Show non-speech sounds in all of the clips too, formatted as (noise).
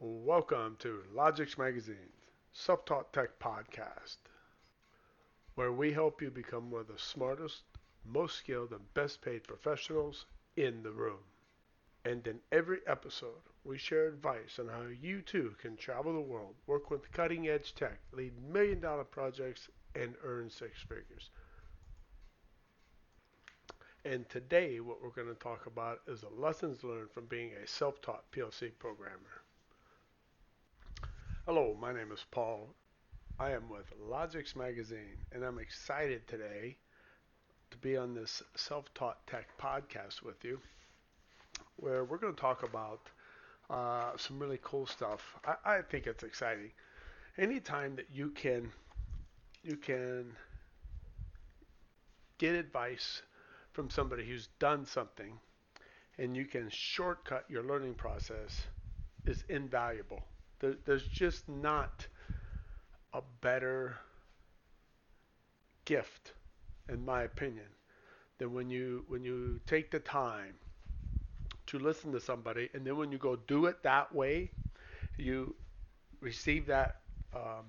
Welcome to Logix Magazine's Self Taught Tech Podcast, where we help you become one of the smartest, most skilled, and best paid professionals in the room. And in every episode, we share advice on how you too can travel the world, work with cutting edge tech, lead million dollar projects, and earn six figures. And today, what we're going to talk about is the lessons learned from being a self taught PLC programmer. Hello, my name is Paul. I am with Logix Magazine, and I'm excited today to be on this self taught tech podcast with you, where we're going to talk about uh, some really cool stuff. I, I think it's exciting. Anytime that you can you can get advice from somebody who's done something and you can shortcut your learning process is invaluable. There, there's just not a better gift, in my opinion, than when you when you take the time to listen to somebody, and then when you go do it that way, you receive that um,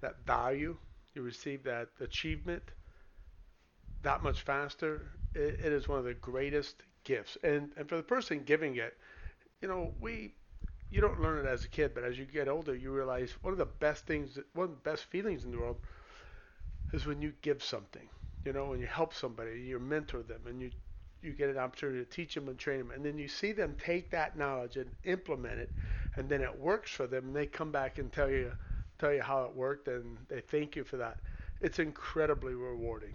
that value, you receive that achievement that much faster. It, it is one of the greatest gifts, and and for the person giving it, you know, we you don't learn it as a kid, but as you get older, you realize one of the best things, one of the best feelings in the world, is when you give something. You know, when you help somebody, you mentor them, and you you get an opportunity to teach them and train them, and then you see them take that knowledge and implement it, and then it works for them, and they come back and tell you tell you how it worked, and they thank you for that. It's incredibly rewarding.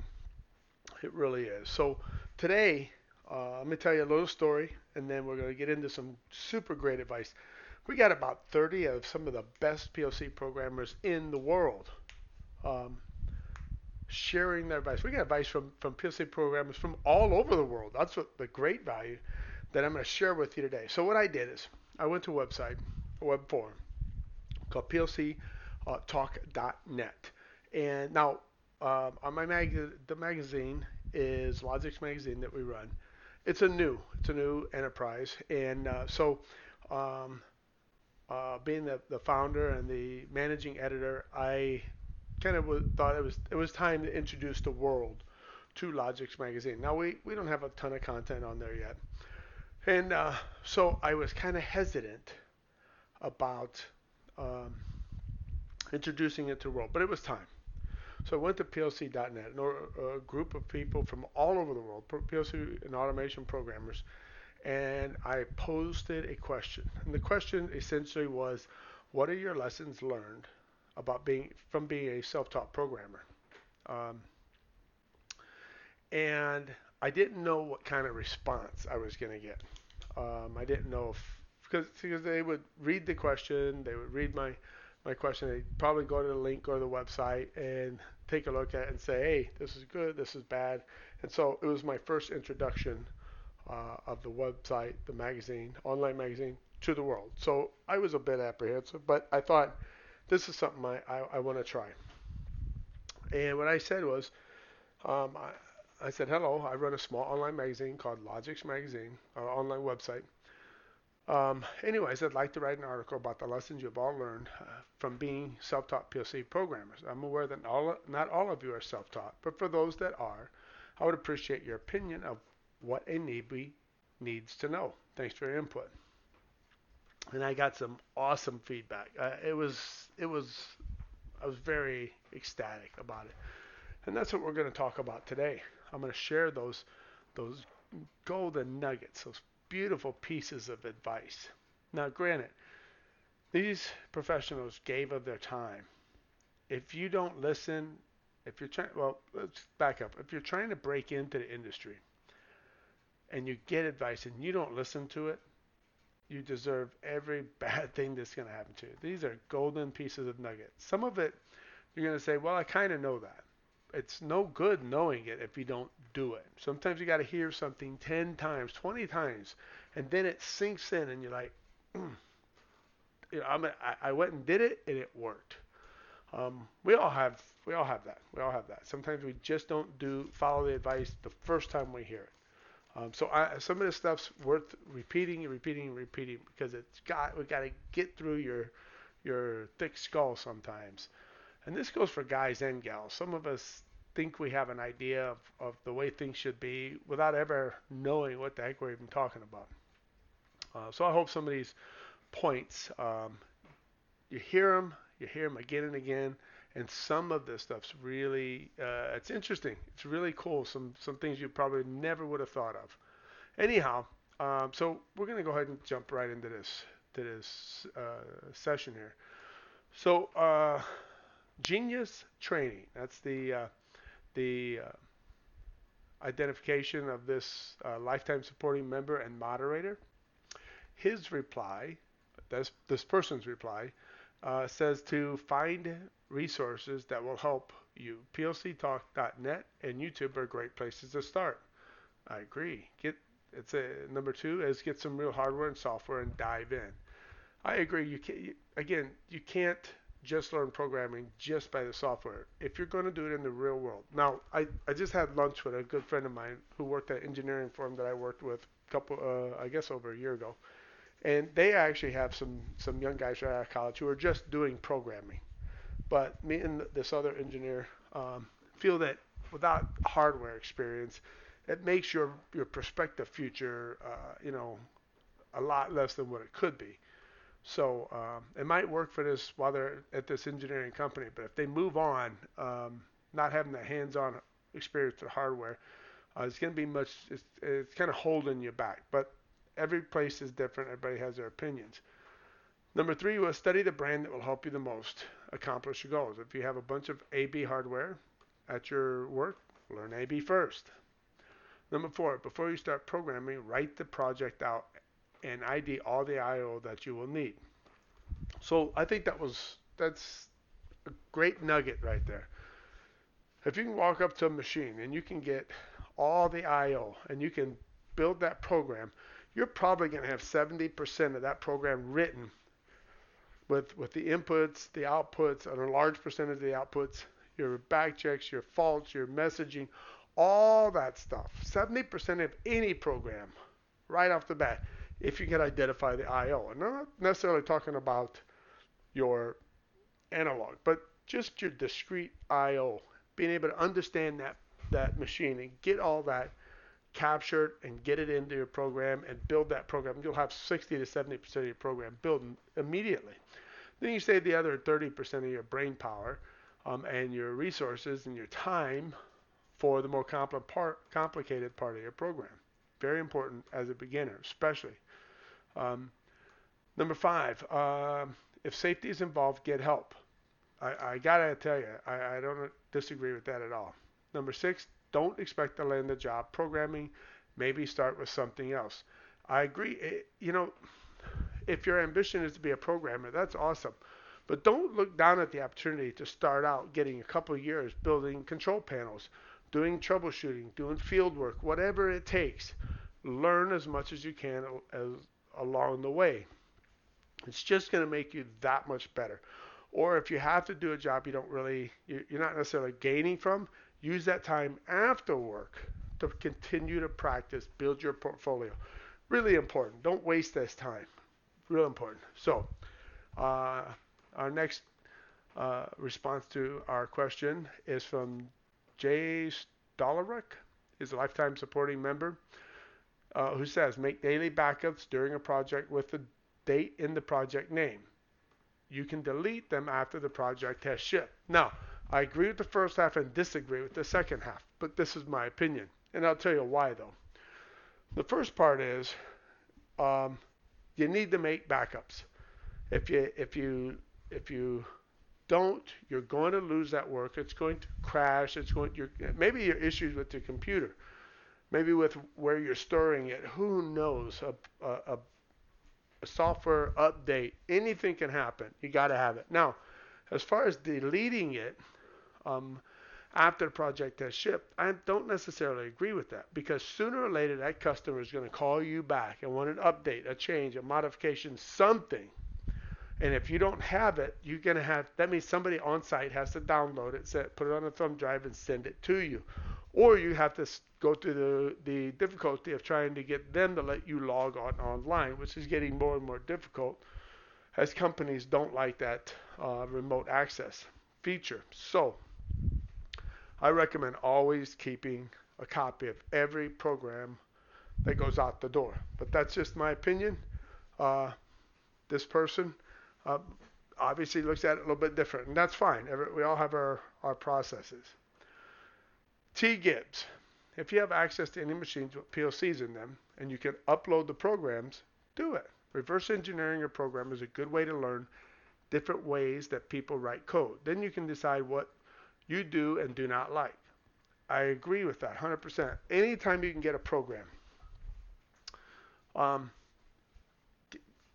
It really is. So today, uh, me tell you a little story, and then we're going to get into some super great advice. We got about 30 of some of the best PLC programmers in the world um, sharing their advice. We got advice from, from PLC programmers from all over the world. That's what the great value that I'm going to share with you today. So what I did is I went to a website, a web forum called PLCTalk.net. And now um, on my mag- the magazine is Logix magazine that we run. It's a new, it's a new enterprise, and uh, so um, uh, being the, the founder and the managing editor, I kind of thought it was it was time to introduce the world to Logix magazine. Now we we don't have a ton of content on there yet, and uh, so I was kind of hesitant about um, introducing it to the world, but it was time. So I went to PLC.net, and a group of people from all over the world, PLC and automation programmers, and I posted a question. And the question essentially was, what are your lessons learned about being from being a self-taught programmer? Um, and I didn't know what kind of response I was going to get. Um, I didn't know if because because they would read the question, they would read my my question, they'd probably go to the link or the website and take a look at it and say, hey, this is good, this is bad. And so it was my first introduction uh, of the website, the magazine, online magazine, to the world. So I was a bit apprehensive, but I thought this is something I, I, I want to try. And what I said was, um, I, I, said, hello, I run a small online magazine called Logix Magazine, online website. Um, anyways, I'd like to write an article about the lessons you've all learned uh, from being self-taught PLC programmers. I'm aware that all, not all of you are self-taught, but for those that are, I would appreciate your opinion of what a newbie needs to know. Thanks for your input. And I got some awesome feedback. Uh, it was it was I was very ecstatic about it. And that's what we're going to talk about today. I'm going to share those those golden nuggets, those beautiful pieces of advice. Now, granted, these professionals gave of their time. If you don't listen, if you're trying, well, let's back up. If you're trying to break into the industry, and you get advice and you don't listen to it, you deserve every (laughs) bad thing that's going to happen to you. These are golden pieces of nuggets. Some of it, you're going to say, well, I kind of know that. It's no good knowing it if you don't do it. Sometimes you got to hear something 10 times, 20 times, and then it sinks in and you're like, mm. you know, I went and did it and it worked. Um, we all have we all have that. We all have that. Sometimes we just don't do follow the advice the first time we hear it. Um, so I, some of this stuff's worth repeating and repeating and repeating because it's got we got to get through your your thick skull sometimes. And this goes for guys and gals. Some of us think we have an idea of, of the way things should be without ever knowing what the heck we're even talking about. Uh, so I hope some of these points, um, you hear them, you hear them again and again, and some of this stuff's really, uh, it's interesting. It's really cool. Some some things you probably never would have thought of. Anyhow, um, so we're gonna go ahead and jump right into this to this uh, session here. So uh, genius training. That's the uh, the uh, identification of this uh, lifetime supporting member and moderator. His reply, this, this person's reply, uh, says to find resources that will help you. PLCtalk.net and YouTube are great places to start. I agree. Get it's a number two is get some real hardware and software and dive in. I agree. You can again you can't just learn programming just by the software. If you're going to do it in the real world. Now, I, I just had lunch with a good friend of mine who worked at engineering firm that I worked with a couple, uh, I guess over a year ago. And they actually have some, some young guys right out of college who are just doing programming. But me and this other engineer um, feel that without hardware experience, it makes your, your prospective future, uh, you know, a lot less than what it could be. So um, it might work for this while they're at this engineering company, but if they move on, um, not having the hands-on experience with hardware, uh, it's going to be much. It's, it's kind of holding you back. But every place is different. Everybody has their opinions. Number three was study the brand that will help you the most accomplish your goals. If you have a bunch of AB hardware at your work, learn AB first. Number four, before you start programming, write the project out and ID all the I/O that you will need. So I think that was that's a great nugget right there. If you can walk up to a machine and you can get all the I/O and you can build that program, you're probably going to have 70% of that program written with with the inputs, the outputs, and a large percentage of the outputs, your back checks, your faults, your messaging, all that stuff. 70% of any program right off the bat if you can identify the I/O. And I'm not necessarily talking about your analog, but just your discrete I/O. Being able to understand that that machine and get all that captured and get it into your program and build that program. You'll have 60 to 70 percent of your program built immediately. Then you save the other 30 percent of your brain power um, and your resources and your time for the more compl- part, complicated part of your program. Very important as a beginner, especially. Um, number five, uh, if safety is involved, get help. I, I gotta tell you, I, I don't disagree with that at all. Number six, don't expect to land a job programming. Maybe start with something else. I agree. It, you know, if your ambition is to be a programmer, that's awesome. But don't look down at the opportunity to start out getting a couple years building control panels, doing troubleshooting, doing field work, whatever it takes. Learn as much as you can as along the way. It's just going to make you that much better. Or if you have to do a job you don't really, you're not necessarily gaining from, use that time after work to continue to practice, build your portfolio. Really important. Don't waste this time. Real important. So, uh, our next uh, response to our question is from Jay Stolarick, is a lifetime supporting member uh, who says make daily backups during a project with the date in the project name. You can delete them after the project has shipped. Now, I agree with the first half and disagree with the second half, but this is my opinion, and I'll tell you why though. The first part is um, you need to make backups. If you if you if you don't, you're going to lose that work. It's going to crash. It's going. Maybe your issues with your computer maybe with where you're storing it. Who knows? A, a, a software update, anything can happen. You got to have it. Now, as far as deleting it um, after the project has shipped, I don't necessarily agree with that because sooner or later that customer is going to call you back and want an update, a change, a modification, something. And if you don't have it, you're going to have that means somebody on site has to download it, set, put it on a thumb drive, and send it to you or you have to go through the, the difficulty of trying to get them to let you log on online, which is getting more and more difficult as companies don't like that uh, remote access feature. So I recommend always keeping a copy of every program that goes out the door. But that's just my opinion. Uh, this person uh, obviously looks at it a little bit different, and that's fine. Every, we all have our, our processes. T. Gibbs. If you have access to any machines with PLCs in them and you can upload the programs, do it. Reverse engineering a program is a good way to learn different ways that people write code. Then you can decide what you do and do not like. I agree with that 100%. Anytime you can get a program, um,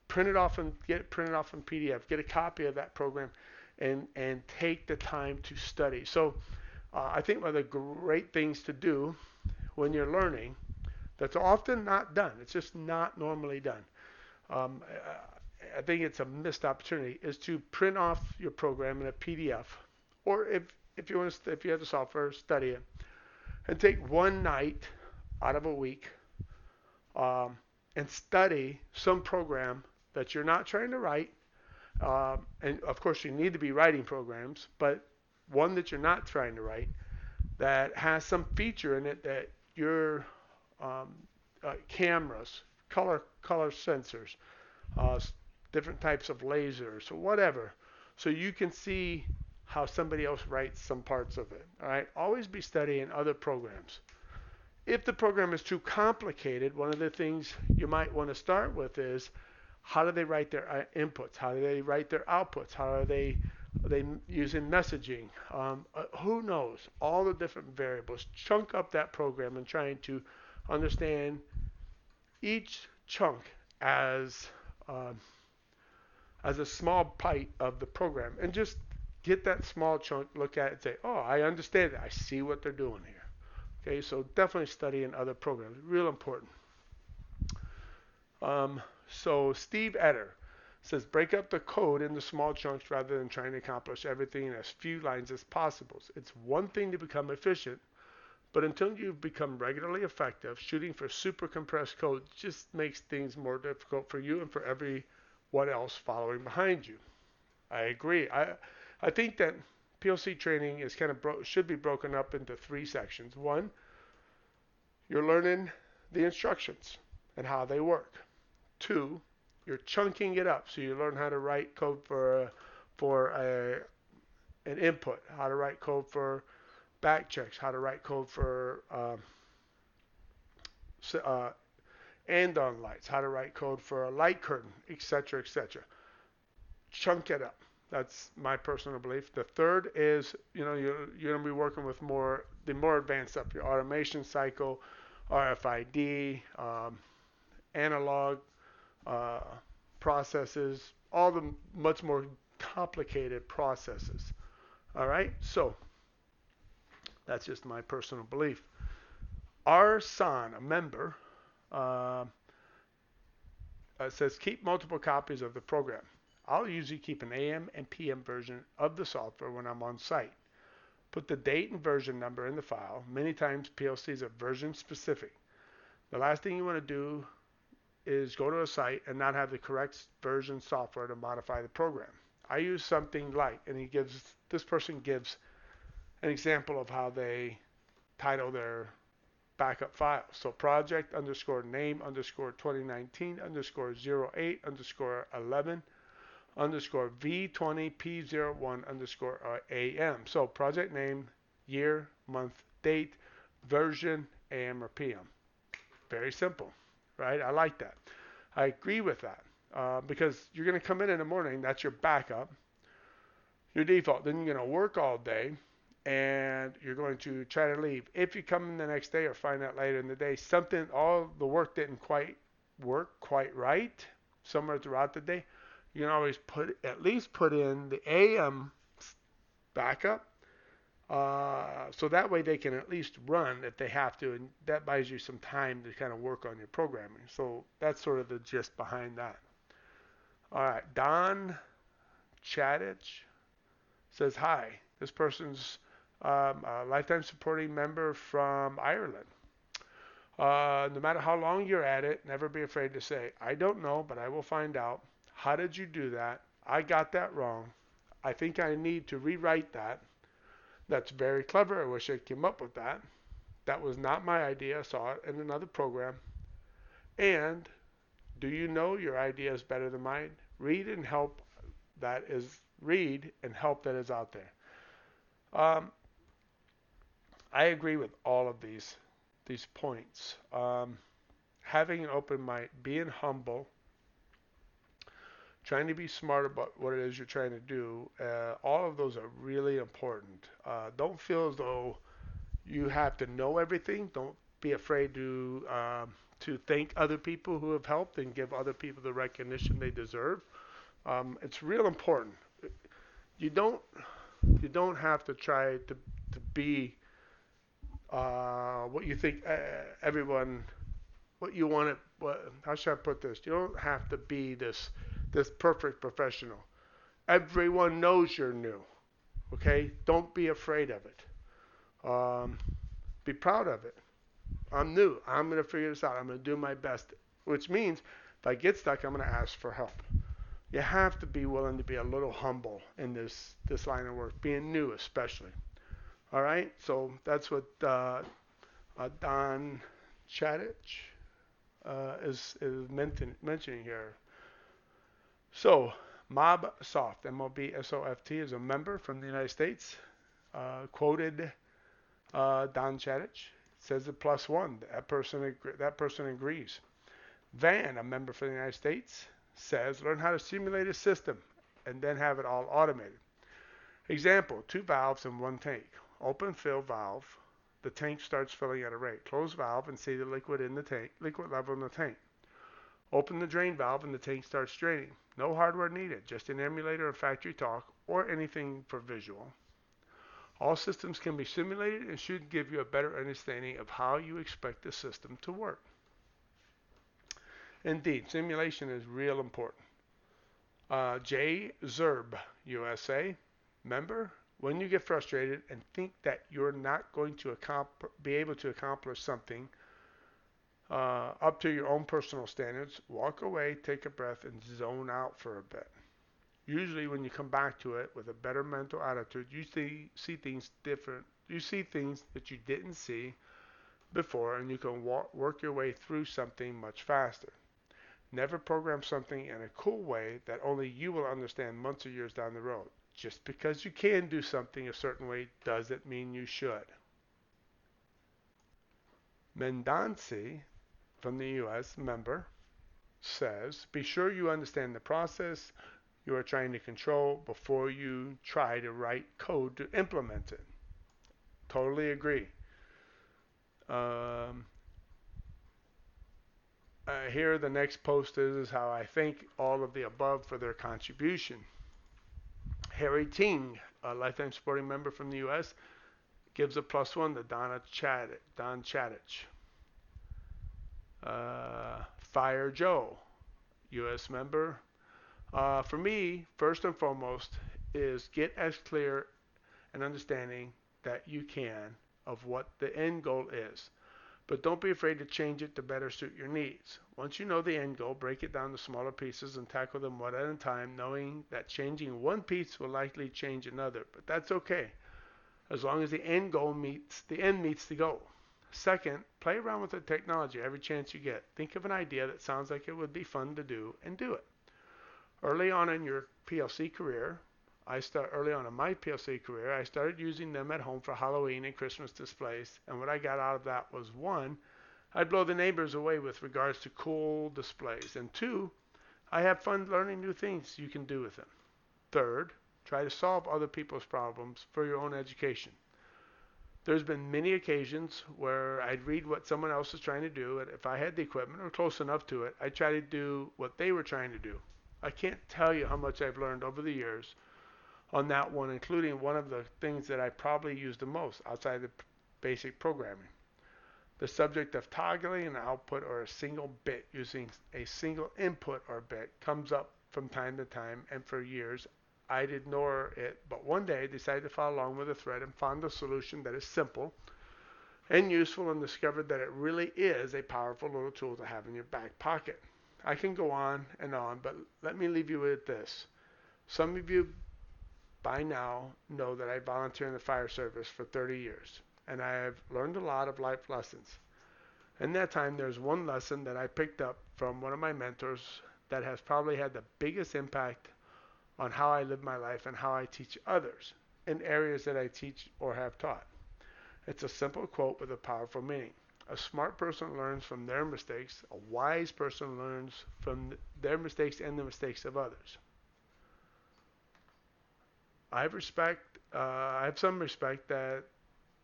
print it off and get it printed off in PDF. Get a copy of that program, and and take the time to study. So, uh, I think one of the great things to do when you're learning, that's often not done. It's just not normally done. Um, I think it's a missed opportunity is to print off your program in a PDF, or if if you want to, if you have the software, study it, and take one night out of a week um, and study some program that you're not trying to write. Um, and of course, you need to be writing programs, but one that you're not trying to write that has some feature in it that your um, uh, cameras, color color sensors, uh, different types of lasers, or whatever, so you can see how somebody else writes some parts of it. All right, always be studying other programs. If the program is too complicated, one of the things you might want to start with is how do they write their uh, inputs? How do they write their outputs? How are they are they using messaging? Um, uh, who knows? All the different variables. Chunk up that program and trying to understand each chunk as uh, as a small bite of the program, and just get that small chunk, look at it, and say, "Oh, I understand it. I see what they're doing here." Okay, so definitely study in other programs. Real important. Um, so Steve Etter says break up the code into small chunks rather than trying to accomplish everything in as few lines as possible. It's one thing to become efficient, but until you've become regularly effective, shooting for super compressed code just makes things more difficult for you and for everyone else following behind you. I agree. I I think that PLC training is kind of bro- should be broken up into three sections. One, you're learning the instructions and how they work. Two, you're chunking it up so you learn how to write code for a, for a, an input, how to write code for back checks, how to write code for um, uh, andon lights, how to write code for a light curtain, etc., etc. Chunk it up. That's my personal belief. The third is, you know, you're, you're going to be working with more, the more advanced stuff, your automation cycle, RFID, um, analog, uh, processes, all the much more complicated processes. All right, so that's just my personal belief. Our son, a member, uh, uh, says keep multiple copies of the program. I'll usually keep an AM and PM version of the software when I'm on site. Put the date and version number in the file. Many times PLCs are version specific. The last thing you want to do is go to a site and not have the correct version software to modify the program. I use something like, and he gives this person gives an example of how they title their backup file. So project underscore name underscore 2019 underscore 08 underscore 11 underscore V20P01 underscore AM. So project name, year, month, date, version, AM or PM. Very simple right? I like that. I agree with that uh, because you're going to come in in the morning. That's your backup, your default. Then you're going to work all day and you're going to try to leave. If you come in the next day or find out later in the day something, all the work didn't quite work quite right somewhere throughout the day, you can always put at least put in the AM backup uh, so that way they can at least run if they have to, and that buys you some time to kind of work on your programming. So that's sort of the gist behind that. All right, Don Chadich says hi. This person's um, a lifetime supporting member from Ireland. Uh, no matter how long you're at it, never be afraid to say, I don't know, but I will find out. How did you do that? I got that wrong. I think I need to rewrite that. That's very clever. I wish I came up with that. That was not my idea. I saw it in another program. And do you know your idea is better than mine? Read and help that is read and help that is out there. Um, I agree with all of these these points. Um, having an open mind, being humble, trying to be smart about what it is you're trying to do. Uh, all of those are really important. Uh, don't feel as though you have to know everything. Don't be afraid to um, to thank other people who have helped and give other people the recognition they deserve. Um, it's real important. You don't you don't have to try to to be uh, what you think uh, everyone what you want it. What, how should I put this? You don't have to be this this perfect professional. Everyone knows you're new. Okay? Don't be afraid of it. Um, be proud of it. I'm new. I'm going to figure this out. I'm going to do my best, which means if I get stuck, I'm going to ask for help. You have to be willing to be a little humble in this this line of work, being new especially. All right, so that's what uh, uh, Don Chadich uh, is is mentioning here. So MobSoft, M-O-B-S-O-F-T, is a member from the United States. Uh, quoted uh, Don Chadich says it plus one. That person that person agrees. Van, a member from the United States, says learn how to simulate a system and then have it all automated. Example: two valves and one tank. Open fill valve. The tank starts filling at a rate. Close valve and see the liquid in the tank, liquid level in the tank. Open the drain valve and the tank starts draining. No hardware needed, just an emulator of FactoryTalk or anything for visual. All systems can be simulated and should give you a better understanding of how you expect the system to work. Indeed, simulation is real important. Uh, J. Zerb, USA, member. When you get frustrated and think that you're not going to be able to accomplish something uh, up to your own personal standards, walk away, take a breath, and zone out for a bit. Usually, when you come back to it with a better mental attitude, you see see things different. You see things that you didn't see before, and you can walk, work your way through something much faster. Never program something in a cool way that only you will understand months or years down the road. Just because you can do something a certain way doesn't mean you should. Mendancy, from the U.S. member, says, be sure you understand the process, you are trying to control before you try to write code to implement it. Totally agree. Um, uh, here, the next post is, is how I thank all of the above for their contribution. Harry Ting, a lifetime supporting member from the U.S., gives a plus one to Donna Chad- Don Chadich. Uh, Fire Joe, U.S. member, uh, for me, first and foremost, is get as clear an understanding that you can of what the end goal is. But don't be afraid to change it to better suit your needs. Once you know the end goal, break it down to smaller pieces and tackle them one at a time, knowing that changing one piece will likely change another. But that's okay, as long as the end goal meets the end meets the goal. Second, play around with the technology every chance you get. Think of an idea that sounds like it would be fun to do and do it. Early on in your PLC career, I start early on in my PLC career, I started using them at home for Halloween and Christmas displays, and what I got out of that was one, I'd blow the neighbors away with regards to cool displays, and two, I have fun learning new things you can do with them. Third, try to solve other people's problems for your own education. There's been many occasions where I'd read what someone else is trying to do, and if I had the equipment or close enough to it, I'd try to do what they were trying to do. I can't tell you how much I've learned over the years on that one, including one of the things that I probably use the most outside the basic programming. The subject of toggling an output or a single bit using a single input or bit comes up from time to time, and for years I'd ignore it, but one day I decided to follow along with the thread and found a solution that is simple and useful and discovered that it really is a powerful little tool to have in your back pocket. I can go on and on, but let me leave you with this. Some of you by now know that I volunteer in the fire service for 30 years, and I have learned a lot of life lessons. In that time, there's one lesson that I picked up from one of my mentors that has probably had the biggest impact on how I live my life and how I teach others in areas that I teach or have taught. It's a simple quote with a powerful meaning. A smart person learns from their mistakes. A wise person learns from their mistakes and the mistakes of others. I have respect. Uh, I have some respect that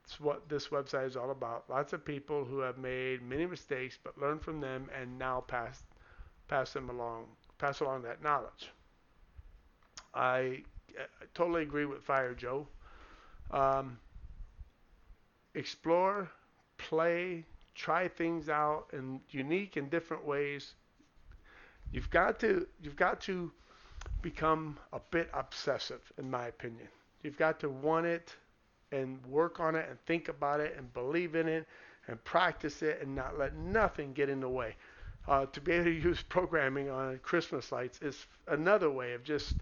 it's what this website is all about. Lots of people who have made many mistakes but learn from them and now pass pass them along, pass along that knowledge. I, I totally agree with Fire Joe. Um, explore, play, try things out in unique and different ways. You've got to you've got to become a bit obsessive in my opinion. You've got to want it and work on it and think about it and believe in it and practice it and not let nothing get in the way. Uh, to be able to (laughs) use programming on Christmas lights is another way of just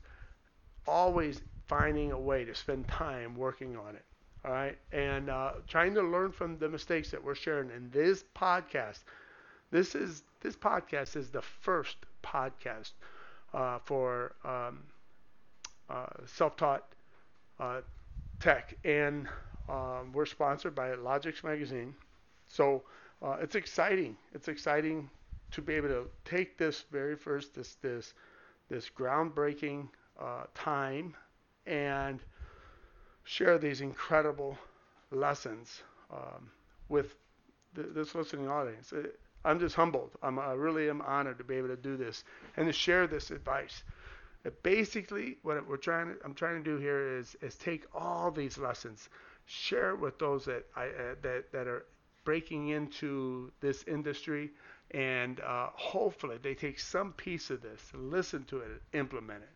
always finding a way to spend time working on it all right, and uh, trying to learn from the mistakes that we're sharing in this podcast. This is this podcast is the first podcast uh, for um, uh, self-taught uh, tech, and um, we're sponsored by Logix Magazine. So uh, it's exciting. It's exciting to be able to take this very first this this this groundbreaking uh, time and share these incredible lessons um, with th- this listening audience. Uh, I'm just humbled. I'm, I really am honored to be able to do this and to share this advice. Uh, basically, what we're trying, to, I'm trying to do here is is take all these lessons, share it with those that I uh, that that are breaking into this industry, and uh, hopefully they take some piece of this, listen to it, implement it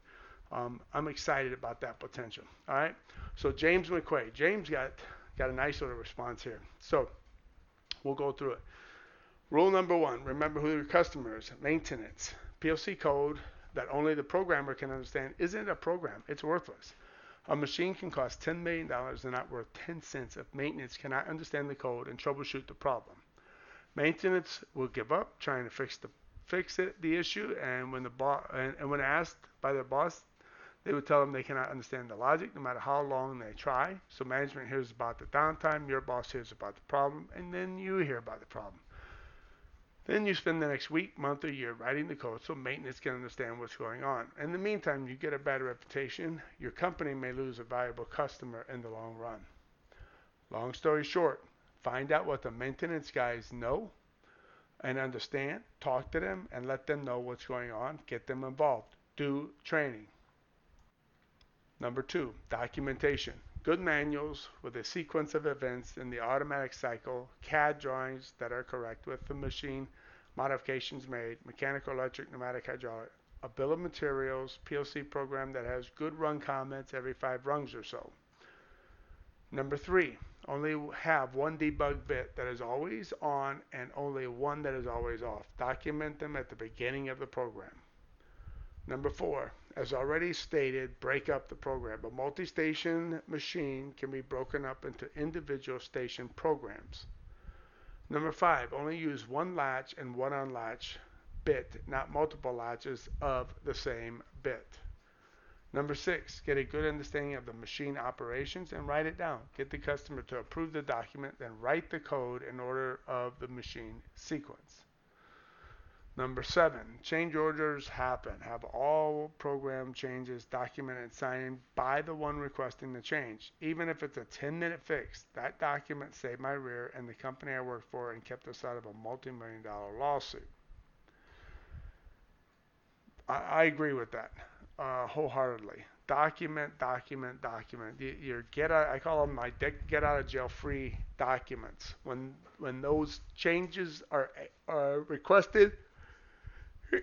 um, I'm excited about that potential. All right. So James McQuay, James got got a nice little response here. So we'll go through it. Rule number one: Remember who your customer is. Maintenance. PLC code that only the programmer can understand isn't a program. It's worthless. A machine can cost $10 million and not worth 10 cents if maintenance cannot understand the code and troubleshoot the problem. Maintenance will give up trying to fix the fix it, the issue, and when the boss and, and when asked by their boss, they would tell them they cannot understand the logic no matter how long they try. So management hears about the downtime, your boss hears about the problem, and then you hear about the problem. Then you spend the next week, month, or year writing the code so maintenance can understand what's going on. In the meantime, you get a bad reputation. Your company may lose a valuable customer in the long run. Long story short, find out what the maintenance guys know and understand, talk to them, and let them know what's going on. Get them involved. Do training. Number two, documentation. Good manuals with a sequence of events in the automatic cycle, CAD drawings that are correct with the machine modifications made, mechanical, electric, pneumatic, hydraulic, a bill of materials, PLC program that has good run comments every five runs or so. Number three, only have one debug bit that is always on and only one that is always off. Document them at the beginning of the program. Number four, as already stated, break up the program. A multi-station machine can be broken up into individual station programs. Number five, only use one latch and one unlatch bit, not multiple latches of the same bit. Number six, get a good understanding of the machine operations and write it down. Get the customer to approve the document, then write the code in order of the machine sequence. Number seven, change orders happen. Have all program changes documented and signed by the one requesting the change. Even if it's a 10 minute fix, that document saved my rear and the company I worked for and kept us out of a multi million dollar lawsuit. I, I agree with that uh, wholeheartedly. Document, document, document. Your get out, I call them my get out of jail free documents. When when those changes are are requested,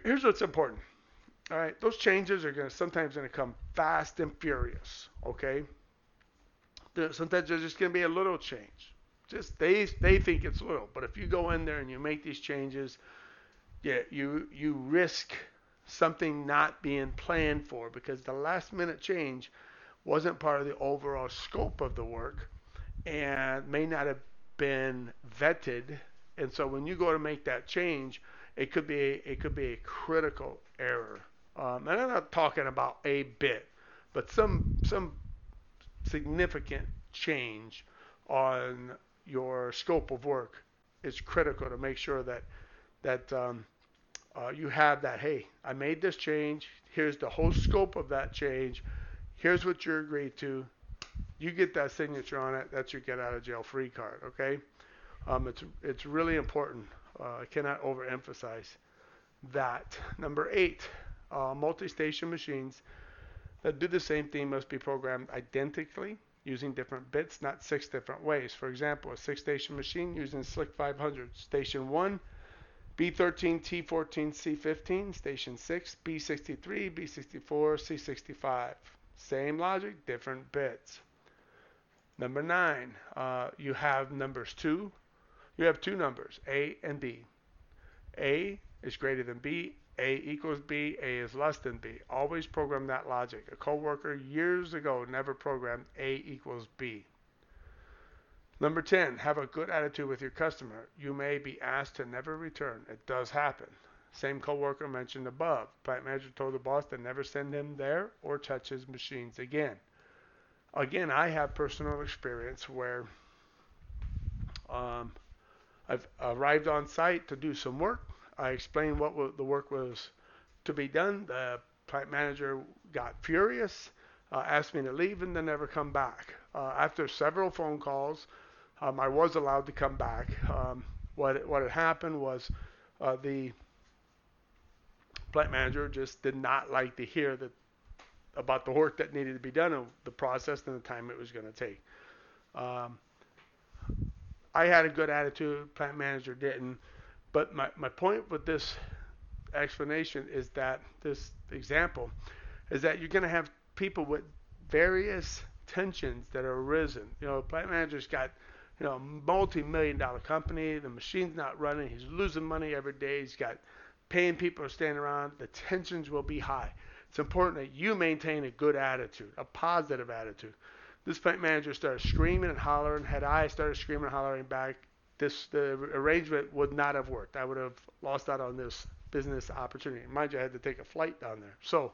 here's what's important. All right, those changes are going to sometimes to come fast and furious. Okay, sometimes there's just going to be a little change. Just they they think it's little, but if you go in there and you make these changes, yeah, you you risk something not being planned for because the last minute change wasn't part of the overall scope of the work and may not have been vetted. And so when you go to make that change, it could be a, it could be a critical error. Um, and I'm not talking about a bit, but some some significant change on your scope of work is critical to make sure that that um, uh, you have that. Hey, I made this change. Here's the whole scope of that change. Here's what you're agreed to. You get that signature on it. That's your get out of jail free card. Okay. Um, it's it's really important. Uh, I cannot overemphasize that. Number eight, uh, multi-station machines that do the same thing must be programmed identically using different bits, not six different ways. For example, a six-station machine using SLC 500. Station 1, B13, T14, C15. Station 6, B63, B64, C65. Same logic, different bits. Number 9, uh, you have numbers 2. You have two numbers, A and B. A is greater than B, a equals B, A is less than B. Always program that logic. A coworker years ago never programmed A equals B. Number 10, have a good attitude with your customer. You may be asked to never return. It does happen. Same coworker mentioned above. Plant manager told the boss to never send him there or touch his machines again. Again, I have personal experience where um, I've arrived on site to do some work I explained what the work was to be done. The plant manager got furious, uh, asked me to leave, and then never come back. Uh, after several phone calls, um, I was allowed to come back. Um, what what had happened was uh, the plant manager just did not like to hear that about the work that needed to be done and the process and the time it was going to take. Um, I had a good attitude. Plant manager didn't. But my, my point with this explanation is that this example is that you're going to have people with various tensions that are arisen. You know, plant manager's got you know multi-million dollar company. The machine's not running. He's losing money every day. He's got paying people to stand around. The tensions will be high. It's important that you maintain a good attitude, a positive attitude. This plant manager started screaming and hollering. Had I started screaming and hollering back, this the arrangement would not have worked. I would have lost out on this business opportunity. Mind you, I had to take a flight down there. So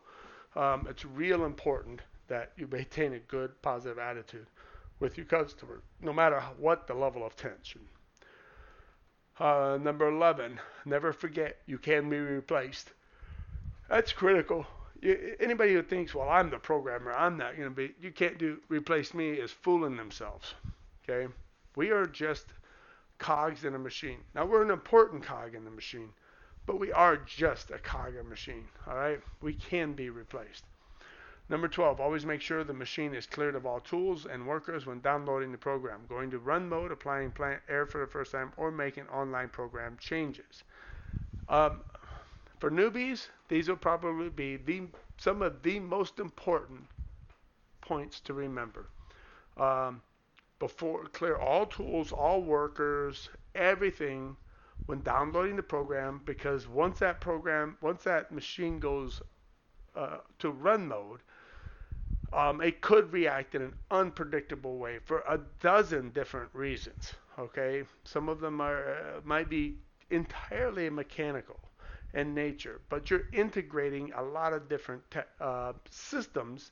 um, it's real important that you maintain a good positive attitude with your customer, no matter what the level of tension. Uh, number 11, never forget you can be replaced. That's critical. You, anybody who thinks, well, I'm the programmer, I'm not going to be, you can't do replace me is fooling themselves. Okay? We are just cogs in a machine. Now we're an important cog in the machine, but we are just a cog in a machine. All right, we can be replaced. Number 12, always make sure the machine is cleared of all tools and workers when downloading the program. Going to run mode, applying plant air for the first time, or making online program changes. Um, for newbies, these will probably be the, some of the most important points to remember. Um, before clear all tools, all workers, everything when downloading the program because once that program, once that machine goes uh, to run mode, um, it could react in an unpredictable way for a dozen different reasons. Okay, some of them are uh, might be entirely mechanical in nature, but you're integrating a lot of different te- uh, systems,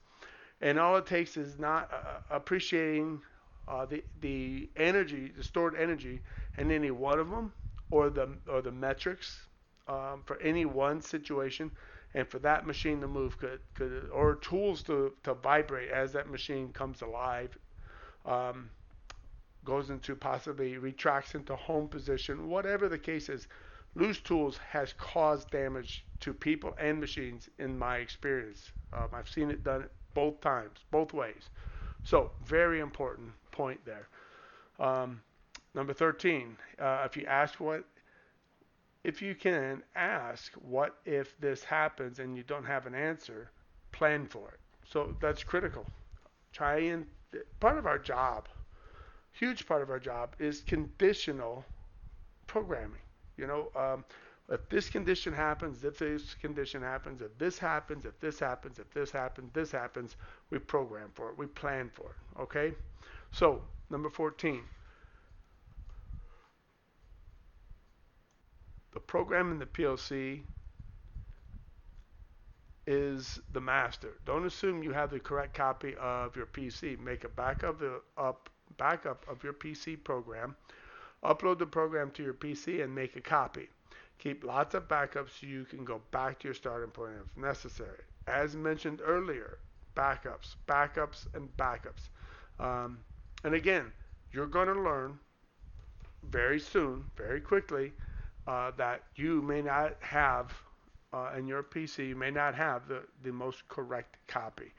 and all it takes is not uh, appreciating uh, the the energy, the stored energy, in any one of them, or the or the metrics um, for any one situation, and for that machine to move could could or tools to to vibrate as that machine comes alive, um, goes into possibly retracts into home position, whatever the case is. Loose tools has caused damage to people and machines in my experience. Um, I've seen it done both times, both ways. So very important point there. Um, number 13, uh, if you ask what if you can ask, what if this happens and you don't have an answer, plan for it. So that's critical. Try and part of our job, huge part of our job is conditional programming. You know, um, if this condition happens, if this condition happens, if this happens, if this happens, if this happens, this happens, we program for it, we plan for it. Okay? So, number 14. The program in the PLC is the master. Don't assume you have the correct copy of your PC. Make a backup of, up, backup of your PC program. Upload the program to your PC and make a copy. Keep lots of backups so you can go back to your starting point if necessary. As mentioned earlier, backups, backups, and backups. Um, and again, you're going to learn very soon, very quickly, uh, that you may not have uh, in your PC, you may not have the, the most correct copy.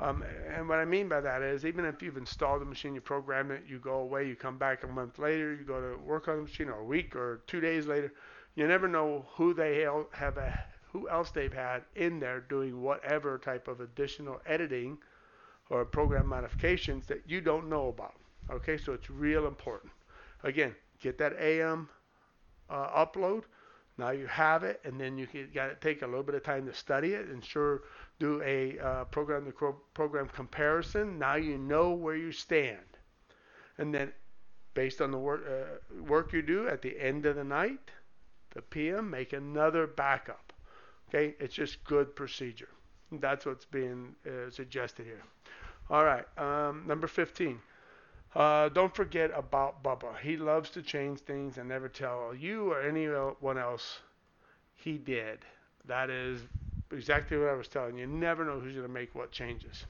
Um, and what I mean by that is, even if you've installed the machine, you program it, you go away, you come back a month later, you go to work on the machine, or a week or two days later, you never know who they have, a, who else they've had in there doing whatever type of additional editing or program modifications that you don't know about. Okay, so it's real important. Again, get that AM uh, upload. Now you have it, and then you got to take a little bit of time to study it and sure do a uh, program to program comparison. Now you know where you stand, and then based on the work uh, work you do at the end of the night, the PM, make another backup. Okay, it's just good procedure. That's what's being uh, suggested here. All right, um, number 15. Uh, don't forget about Bubba. He loves to change things and never tell you or anyone else he did. That is exactly what I was telling you. Never know who's going to make what changes.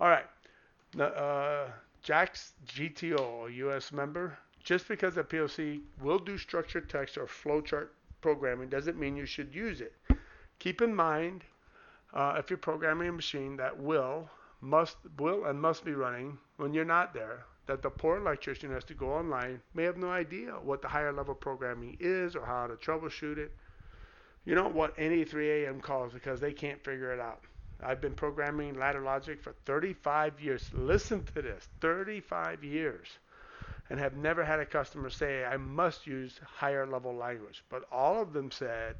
All right. Uh, Jack's GTO, a U.S. member. Just because a PLC will do structured text or flowchart programming doesn't mean you should use it. Keep in mind, uh, if you're programming a machine that will must will and must be running when you're not there that the poor electrician has to go online may have no idea what the higher level programming is or how to troubleshoot it. You don't want any 3 a.m. calls because they can't figure it out. I've been programming ladder logic for 35 years. Listen to this 35 years. And have never had a customer say, I must use higher level language. But all of them said,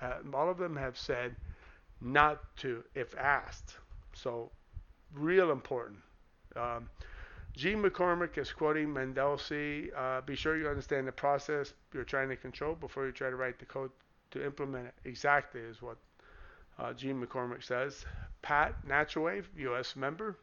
uh, all of them have said not to if asked. So real important. Um, Gene McCormick is quoting Mendelsohn. Uh, be sure you understand the process you're trying to control before you try to write the code to implement it. Exactly is what uh, Gene McCormick says. Pat Naturalwave, U.S. member.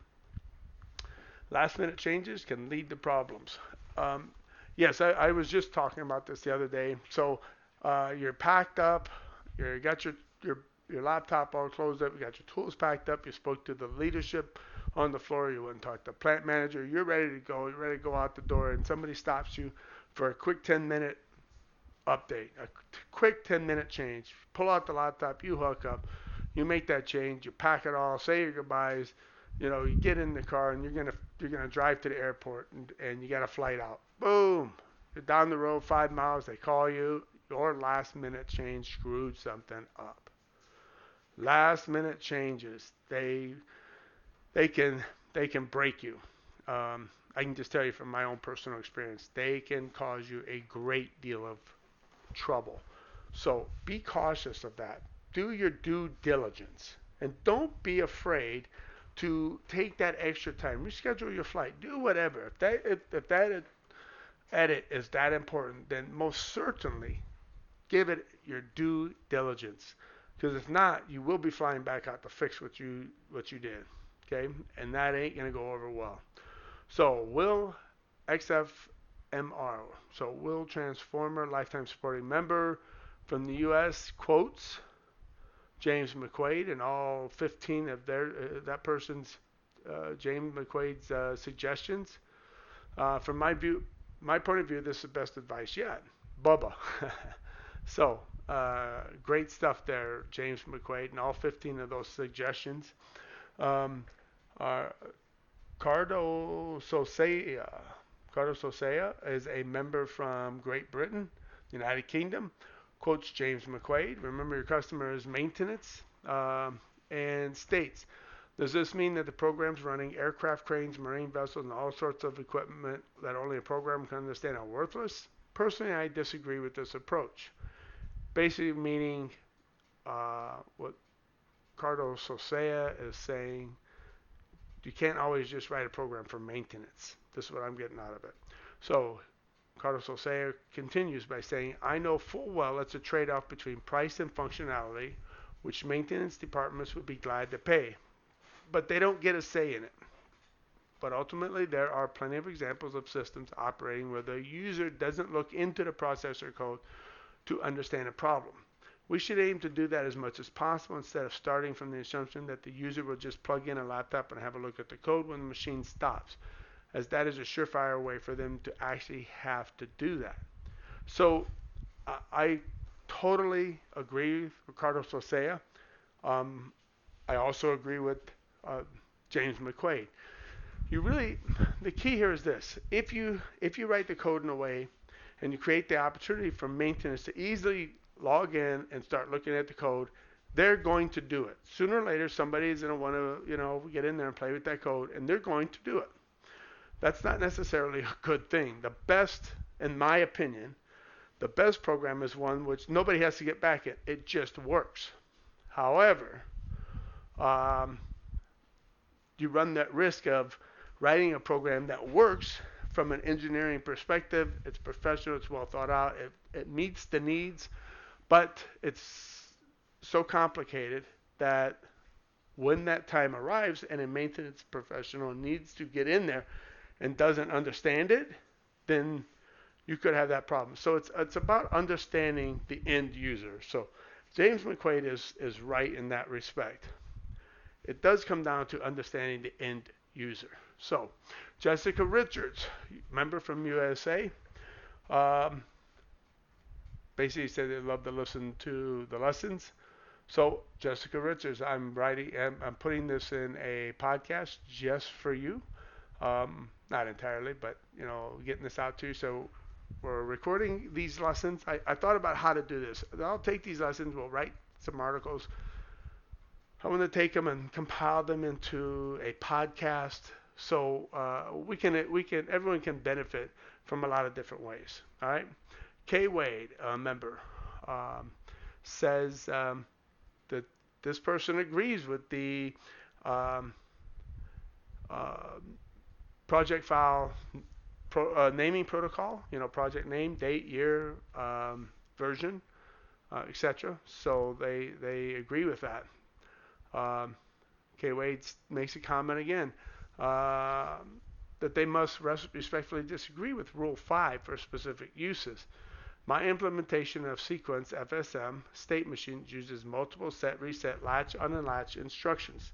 Last minute changes can lead to problems. Um, yes, I, I, was just talking about this the other day. So uh, you're packed up. You got your your your laptop all closed up, you got your tools packed up, you spoke to the leadership on the floor, you went and talked to the plant manager, you're ready to go, you're ready to go out the door, and somebody stops you for a quick 10 minute update, a quick 10 minute change. Pull out the laptop, you hook up, you make that change, you pack it all, say your goodbyes, you know, you get in the car and you're gonna you're gonna drive to the airport and, and you got a flight out. Boom. You're down the road five miles, they call you, your last minute change screwed something up last minute changes they they can they can break you um, i can just tell you from my own personal experience they can cause you a great deal of trouble. So be cautious of that. Do your due diligence. And don't be afraid to take that extra time. Reschedule your flight. Do whatever. If that if, if that edit is that important then most certainly give it your due diligence. Because if not, you will be flying back out to fix what you what you did. Okay, and that ain't gonna go over well. So will XFMR, so will Transformer lifetime supporting member from the U.S. quotes James McQuaid and all 15 of their uh, that person's uh, James McQuaid's uh, suggestions. Uh, from my view, my point of view, this is the best advice yet. Bubba. (laughs) so uh, great stuff there, James McQuaid, and all 15 of those suggestions. Um, uh, Cardo Sosea, Cardo Sosea is a member from Great Britain, United Kingdom, quotes James McQuaid. Remember, your customers' maintenance um, and states. Does this mean that the program's running aircraft, cranes, marine vessels, and all sorts of equipment that only a program can understand are worthless? Personally, I disagree with this approach. Basically, meaning uh, what Carlos Sosea is saying you can't always just write a program for maintenance. This is what I'm getting out of it. So Carlos Sosea continues by saying, I know full well it's a trade off between price and functionality, which maintenance departments would be glad to pay. But they don't get a say in it. But ultimately, there are plenty of examples of systems operating where the user doesn't look into the processor code to understand a problem. We should aim to do that as much as possible instead of starting from the assumption that the user will just plug in a laptop and have a look at the code when the machine stops, as that is a surefire way for them to actually have to do that. So uh, I totally agree with Ricardo Sosea. Um, I also agree with uh, James McQuaid. You really, the key here is this: if you if you write the code in a way and you create the opportunity for maintenance to easily log in and start looking at the code, they're going to do it. Sooner or later, somebody's going to want to, you know, get in there and play with that code, and they're going to do it. That's not necessarily (laughs) a good thing. The best, in my opinion, the best program is one which nobody has to get back at. It just works. However, um, you run that risk of writing a program that works from an engineering perspective. It's professional, it's well thought out, it, it meets the needs but it's so complicated that when that time arrives and a maintenance professional needs to get in there and doesn't understand it, then you could have that problem. So it's it's about understanding the end user. So James McQuaid is is right in that respect. It does come down to understanding the end user. So Jessica Richards, member from USA, um, basically said they love to listen to the lessons. So Jessica Richards, I'm writing, I'm, I'm putting this in a podcast just for you. Um, not entirely, but you know, getting this out to you. So we're recording these lessons. I, I thought about how to do this. I'll take these lessons. We'll write some articles. I'm going to take them and compile them into a podcast so uh, we can we can everyone can benefit from a lot of different ways. All right. K. Wade, a member, um, says um, that this person agrees with the um, uh, project file pro, uh, naming protocol, you know, project name, date, year, um, version, uh, etc. So they, they agree with that. Um, K. Wade makes a comment again uh, that they must respectfully disagree with Rule 5 for specific uses. My implementation of sequence FSM state machines uses multiple set, reset, latch, unlatch instructions.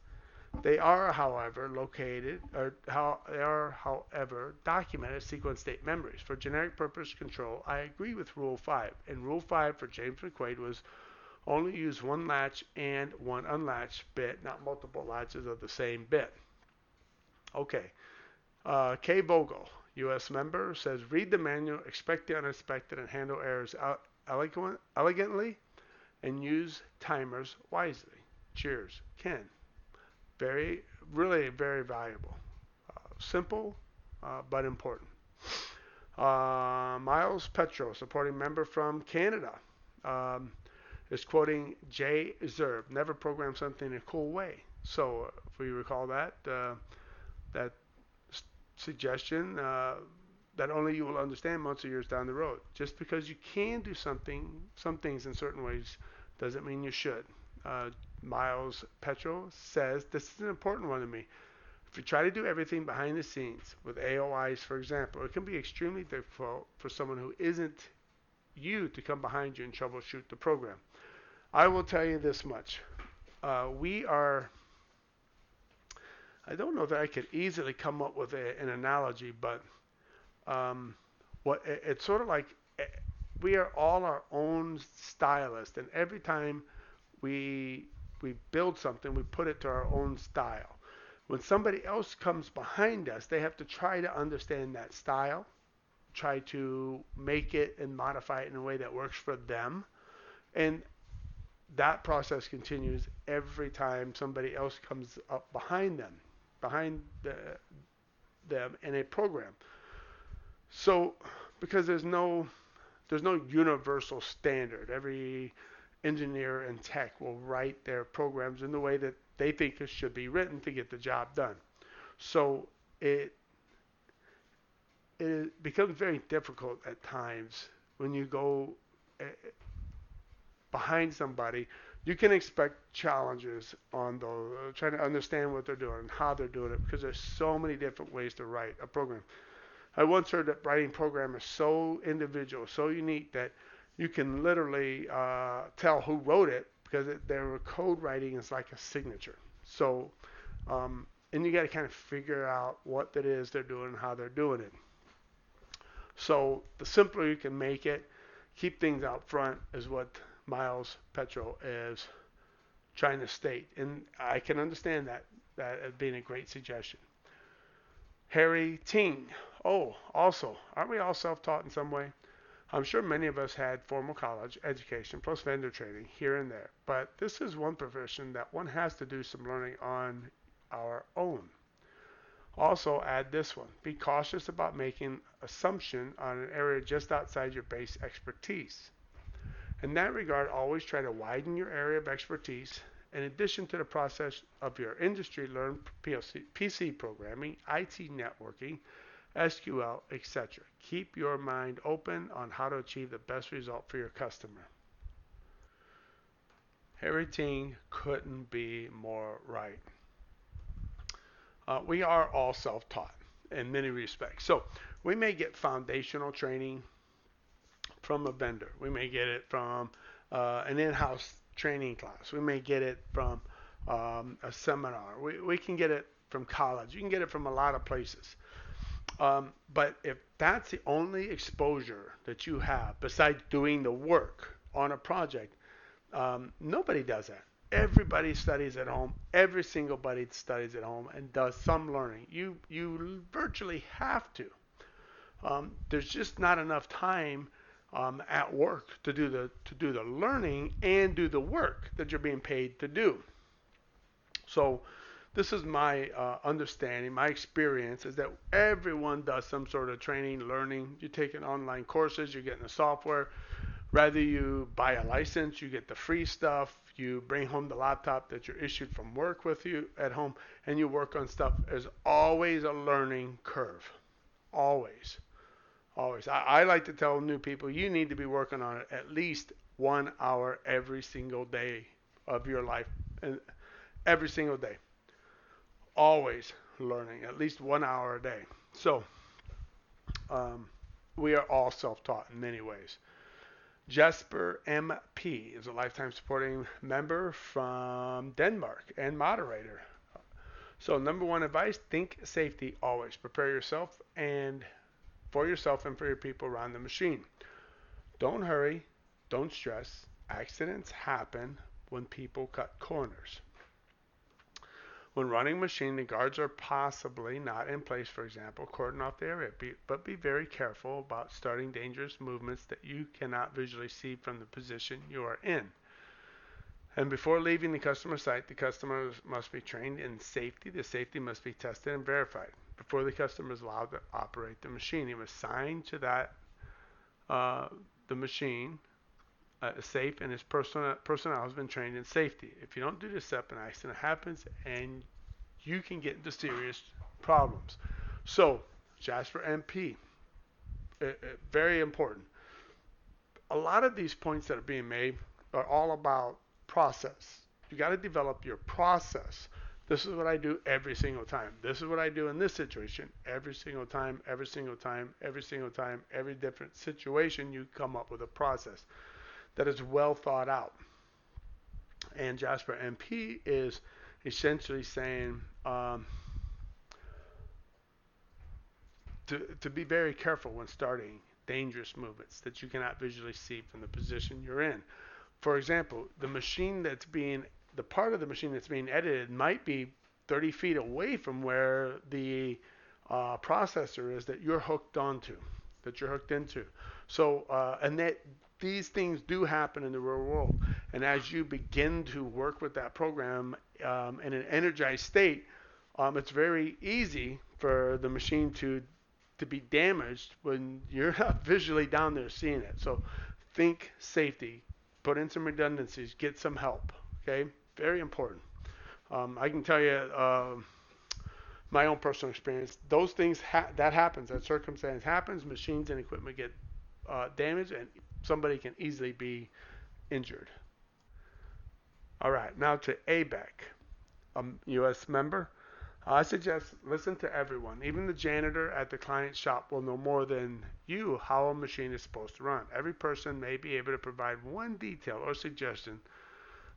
They are, however, located or how they are, however, documented sequence state memories. For generic purpose control, I agree with Rule 5. And Rule 5 for James McQuaid was only use one latch and one unlatched bit, not multiple latches of the same bit. Okay. Uh, K. Vogel. U.S. member says, read the manual, expect the unexpected, and handle errors elegant, elegantly, and use timers wisely. Cheers, Ken. Very, really very valuable. Uh, simple, uh, but important. Uh, Miles Petro, supporting member from Canada, um, is quoting Jay Zerb, never program something in a cool way. So, if we recall that, uh, that suggestion uh, that only you will understand months or years down the road. Just because you can do something, some things in certain ways, doesn't mean you should. Uh, Miles Petro says this is an important one to me. If you try to do everything behind the scenes with AOIs, for example, it can be extremely difficult for someone who isn't you to come behind you and troubleshoot the program. I will tell you this much. Uh, we are I don't know that I could easily come up with a, an analogy, but um, what it, it's sort of like eh, we are all our own stylist, and every time we we build something, we put it to our own style. When somebody else comes behind us, they have to try to understand that style, try to make it and modify it in a way that works for them. And that process continues every time somebody else comes up behind them, behind the, them in a program. So, because there's no there's no universal standard. Every engineer and tech will write their programs in the way that they think it should be written to get the job done. So it it becomes very difficult at times when you go eh, behind somebody. You can expect challenges on uh, trying to understand what they're doing and how they're doing it because there's so many different ways to write a program. I once heard that writing program is so individual, so unique that you can literally uh, tell who wrote it because it, their code writing is like a signature. So, um, and you got to kind of figure out what that is they're doing and how they're doing it. So the simpler you can make it, keep things out front is what Miles Petro is China state, and I can understand that that being a great suggestion. Harry Ting. Oh, also, aren't we all self-taught in some way? I'm sure many of us had formal college education plus vendor training here and there, but this is one profession that one has to do some learning on our own. Also add this one. Be cautious about making assumption on an area just outside your base expertise. In that regard, always try to widen your area of expertise. In addition to the process of your industry, learn PLC, PC programming, IT networking, SQL, etc. Keep your mind open on how to achieve the best result for your customer. Harry Ting couldn't be more right. Uh, we are all self-taught in many respects. So we may get foundational training from a vendor. We may get it from uh, an in-house training class. We may get it from um, a seminar. We, we can get it from college. You can get it from a lot of places. Um, but if that's the only exposure that you have besides doing the work on a project, um, nobody does that. Everybody studies at home. Every single buddy studies at home and does some learning. You you virtually have to. Um, there's just not enough time um, at work to do the to do the learning and do the work that you're being paid to do. So this is my uh, understanding, my experience is that everyone does some sort of training, learning. You're taking online courses, you're getting the software. Rather you buy a license, you get the free stuff, you bring home the laptop that you're issued from work with you at home, and you work on stuff. There's always a learning curve. Always. Always. I, I like to tell new people you need to be working on it at least one hour every single day of your life. And every single day always learning at least one hour a day. So um, we are all self-taught in many ways. Jesper MP is a lifetime supporting member from Denmark and moderator. So number one advice, think safety always. Prepare yourself and for yourself and for your people around the machine. Don't hurry, don't stress. Accidents happen when people cut corners. When running machine, the guards are possibly not in place, for example, cordon off the area, be, but be very careful about starting dangerous movements that you cannot visually see from the position you are in. And before leaving the customer site, the customer must be trained in safety. The safety must be tested and verified. Before the customer is allowed to operate the machine, he must sign to that uh, the machine uh, safe and his personnel, personnel has been trained in safety. If you don't do this step, an accident happens and you can get into serious problems. So, Jasper MP, uh, uh, very important. A lot of these points that are being made are all about process. You got to develop your process. This is what I do every single time. This is what I do in this situation every single time, every single time, every single time, every different situation. You come up with a process that is well thought out. And Jasper MP is essentially saying um, to, to be very careful when starting dangerous movements that you cannot visually see from the position you're in. For example, the machine that's being, the part of the machine that's being edited might be 30 feet away from where the uh, processor is that you're hooked onto, that you're hooked into. So, uh, and that these things do happen in the real world. And as you begin to work with that program um, in an energized state, um, it's very easy for the machine to to be damaged when you're (laughs) not visually down there seeing it. So think safety, put in some redundancies, get some help. Okay, very important. Um, I can tell you uh, my own personal experience. Those things ha- that happens, that circumstance happens. Machines and equipment get uh, damaged, and somebody can easily be injured. All right, now to ABEC, a U.S. member. I suggest listen to everyone. Even the janitor at the client shop will know more than you how a machine is supposed to run. Every person may be able to provide one detail or suggestion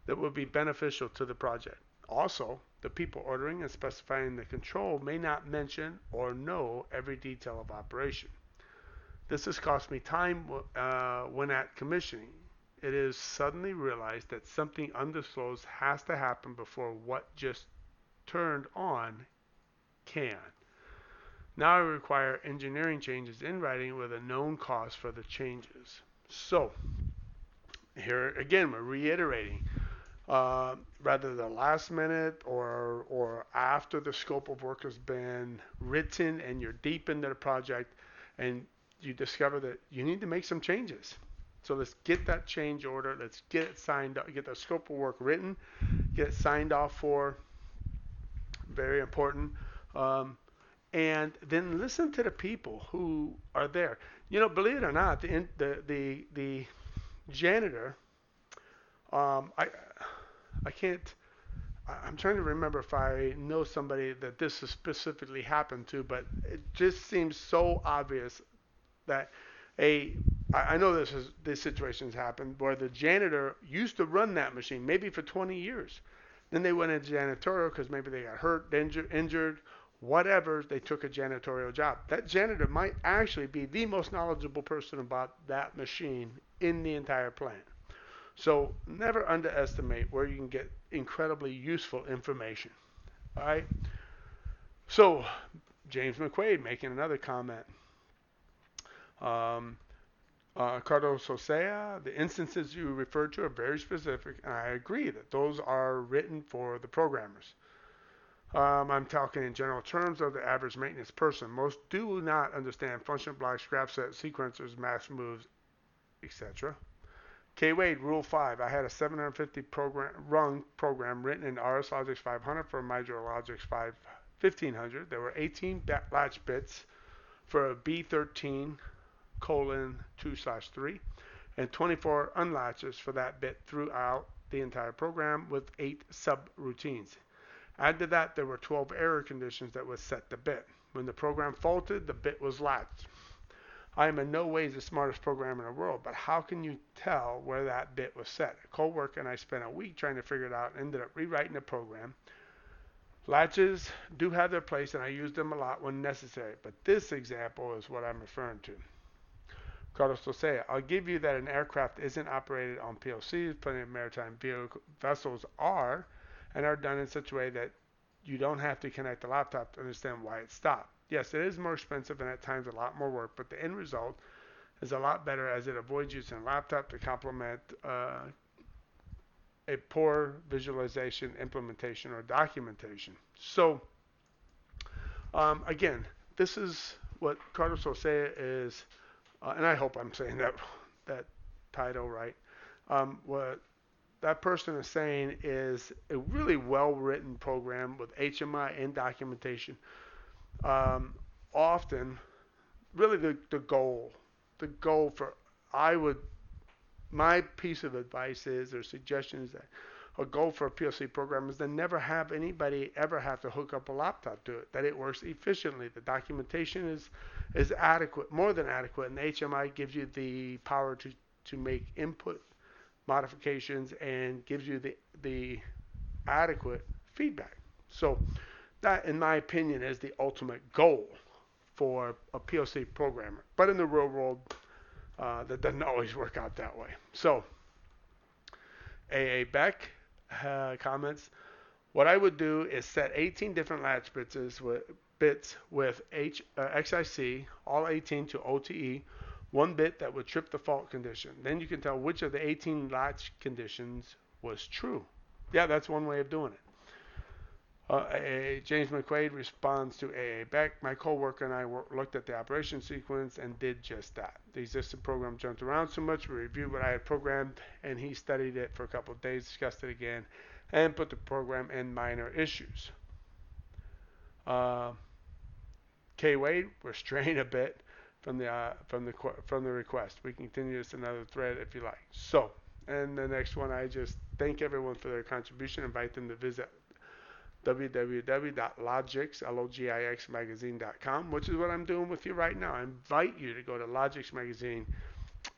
that will be beneficial to the project. Also, the people ordering and specifying the control may not mention or know every detail of operation. This has cost me time uh, when at commissioning. It is suddenly realized that something undisclosed has to happen before what just turned on can. Now I require engineering changes in writing with a known cost for the changes. So, here again, we're reiterating uh, rather the last minute or or after the scope of work has been written and you're deep into the project and you discover that you need to make some changes. So let's get that change order. Let's get it signed up. Get the scope of work written. Get it signed off for. Very important. Um, and then listen to the people who are there. You know, believe it or not, the the the, the janitor. Um, I I can't. I'm trying to remember if I know somebody that this has specifically happened to, but it just seems so obvious that a I know this is this situation's happened where the janitor used to run that machine maybe for 20 years. Then they went into janitorial because maybe they got hurt, injured, injured, whatever. They took a janitorial job. That janitor might actually be the most knowledgeable person about that machine in the entire plant. So never underestimate where you can get incredibly useful information. All right. So James McQuaid making another comment. Um, uh, Carlos Hosea, the instances you referred to are very specific, and I agree that those are written for the programmers. Um, I'm talking in general terms of the average maintenance person. Most do not understand function blocks, Grafcets, sequencers, mass moves, etc. K Wade, Rule 5. I had a 750 program, rung program written in RS Logix 500 for Logix 5 1500. There were 18 latch bits for a B13 colon 2 slash 3 and 24 unlatches for that bit throughout the entire program with 8 subroutines. Add to that, there were 12 error conditions that would set the bit. When the program faulted, the bit was latched. I am in no way the smartest programmer in the world, but how can you tell where that bit was set? A co-worker and I spent a week trying to figure it out and ended up rewriting the program. Latches do have their place and I use them a lot when necessary, but this example is what I'm referring to. Carlos Tosea, I'll give you that an aircraft isn't operated on PLCs. Plenty of maritime vehicle, vessels are, and are done in such a way that you don't have to connect the laptop to understand why it stopped. Yes, it is more expensive and at times a lot more work, but the end result is a lot better as it avoids using a laptop to complement uh, a poor visualization, implementation, or documentation. So, um, again, this is what Carlos Osea is uh, and I hope I'm saying that that title right. Um, what that person is saying is a really well written program with HMI and documentation. Um, often, really the, the goal, the goal for I would my piece of advice is or suggestion is that a goal for a PLC program is to never have anybody ever have to hook up a laptop to it, that it works efficiently. The documentation is is adequate, more than adequate, and the HMI gives you the power to, to make input modifications and gives you the, the adequate feedback. So that, in my opinion, is the ultimate goal for a PLC programmer. But in the real world, uh, that doesn't (laughs) always work out that way. So, AA Beck uh, comments, what I would do is set 18 different latch bits with, bits with H, uh, XIC, all 18 to OTE, one bit that would trip the fault condition. Then you can tell which of the 18 latch conditions was true. Yeah, that's one way of doing it. Uh, James McQuaid responds to AA Beck. My coworker and I looked at the operation sequence and did just that. The existing program jumped around so much. We reviewed what I had programmed, and he studied it for a couple of days, discussed it again, and put the program in minor issues. Uh, K Wade, we're straying (laughs) a bit from the uh, from the from the request. We continue this another thread if you like. So, and the next one, I just thank everyone for their contribution. Invite them to visit www.logix, which is what I'm doing with you right now. I invite you to go to Logix Magazine,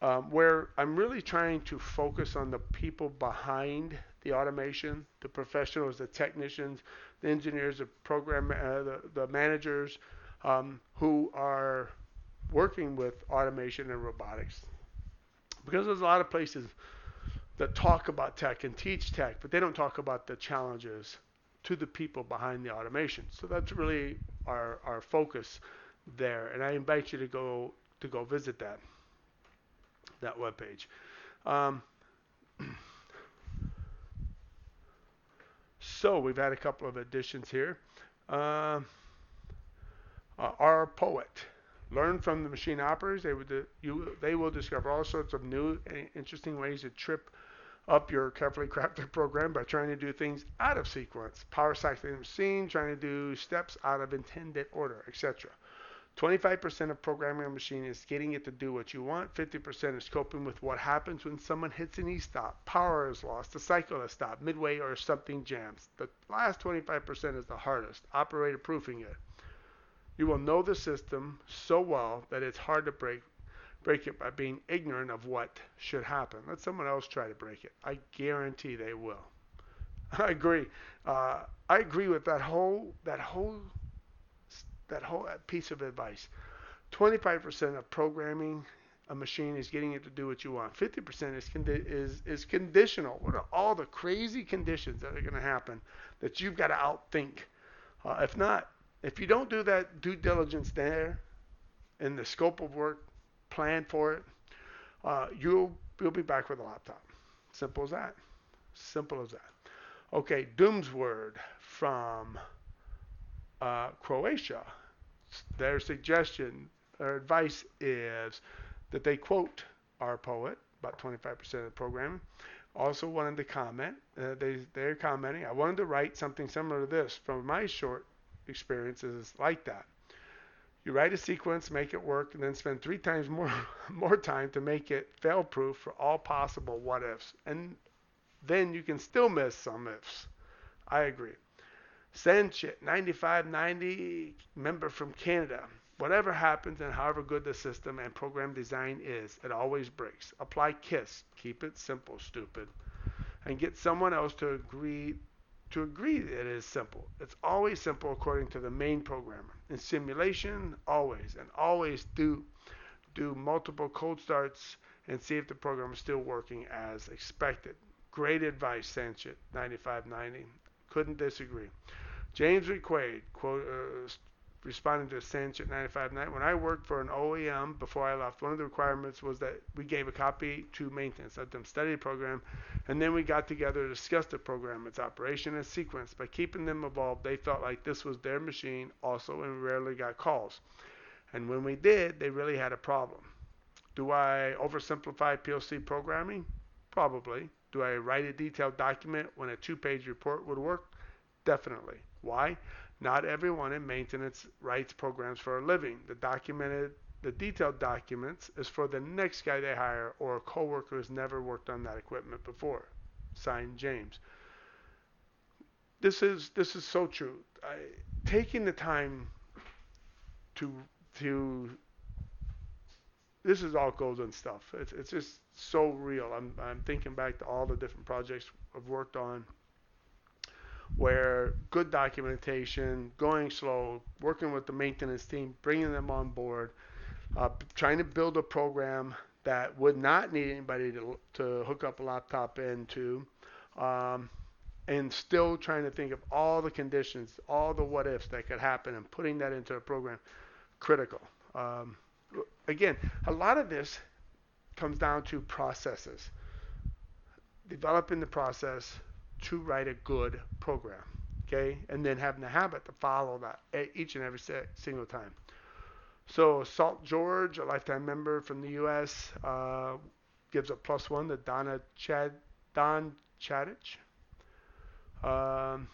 um, where I'm really trying to focus on the people behind the automation, the professionals, the technicians, the engineers, the program, uh, the, the managers um, who are working with automation and robotics. Because there's a lot of places that talk about tech and teach tech, but they don't talk about the challenges to the people behind the automation. So that's really our, our focus there. And I invite you to go to go visit that that webpage. Um, (clears throat) so we've had a couple of additions here. Uh, uh, our poet. Learn from the machine operators. They, would, you, they will discover all sorts of new and interesting ways to trip up your carefully crafted (laughs) program by trying to do things out of sequence, power cycling the machine, trying to do steps out of intended order, etc. 25% of programming a machine is getting it to do what you want. 50% is coping with what happens when someone hits an e-stop, power is lost, the cycle has stopped midway, or something jams. The last 25% is the hardest, operator proofing it. You will know the system so well that it's hard to break break it by being ignorant of what should happen. Let someone else try to break it. I guarantee they will. (laughs) I agree. Uh, I agree with that whole that whole that whole piece of advice. 25% of programming a machine is getting it to do what you want. 50% is condi- is is conditional. What are all the crazy conditions that are going to happen that you've got to outthink? Uh, if not, if you don't do that due diligence there in the scope of work, plan for it. Uh, you'll you'll be back with a laptop. Simple as that. Simple as that. Okay, Doomsword from uh, Croatia. Their suggestion, their advice is that they quote our poet, about 25% of the program. Also wanted to comment. Uh, they they're commenting. I wanted to write something similar to this from my short experiences like that. You write a sequence, make it work, and then spend three times more (laughs) more time to make it fail-proof for all possible what-ifs. And then you can still miss some ifs. I agree. Sanchit, 9590, member from Canada. Whatever happens and however good the system and program design is, it always breaks. Apply KISS. Keep it simple, stupid. And get someone else to agree to agree that it is simple. It's always simple according to the main programmer. In simulation, always and always do do multiple cold starts and see if the program is still working as expected. Great advice, Sanchit 9590. Couldn't disagree. James McQuaid, quote, uh, responding to Sanchit 95 night. When I worked for an OEM before I left, one of the requirements was that we gave a copy to maintenance, let them study the program, and then we got together to discuss the program, its operation and sequence. By keeping them involved, they felt like this was their machine also and rarely got calls. And when we did, they really had a problem. Do I oversimplify PLC programming? Probably. Do I write a detailed document when a two page report would work? Definitely. Why? Not everyone in maintenance writes programs for a living. The documented the detailed documents is for the next guy they hire or a coworker who's never worked on that equipment before. Signed James. This is this is so true. I, taking the time to to this is all golden stuff. It's it's just so real. I'm I'm thinking back to all the different projects I've worked on where good documentation, going slow, working with the maintenance team, bringing them on board, uh, trying to build a program that would not need anybody to, to hook up a laptop into, um, and still trying to think of all the conditions, all the what ifs that could happen, and putting that into a program, critical. Um, again, a lot of this comes down to processes. Developing the process to write a good program, okay, and then having the habit to follow that each and every single time. So Salt George, a lifetime member from the U.S., uh, gives a plus one to Donna Chad Don Chadich. Um,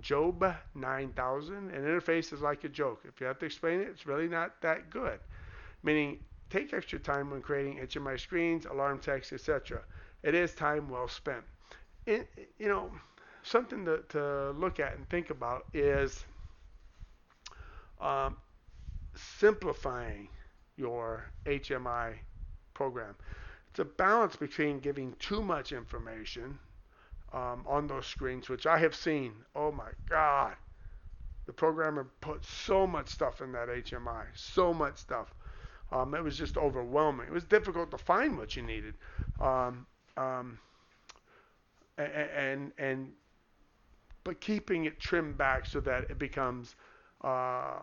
Job 9000. An interface is like a joke. If you have to explain it, it's really not that good. Meaning, take extra time when creating HMI screens, alarm text, etc. It is time well spent. It, you know, something to, to look at and think about is um, simplifying your HMI program. It's a balance between giving too much information um, on those screens, which I have seen. Oh my God. The programmer put so much stuff in that HMI, so much stuff. Um, it was just overwhelming. It was difficult to find what you needed. Um, um, and, and, but keeping it trimmed back so that it becomes uh,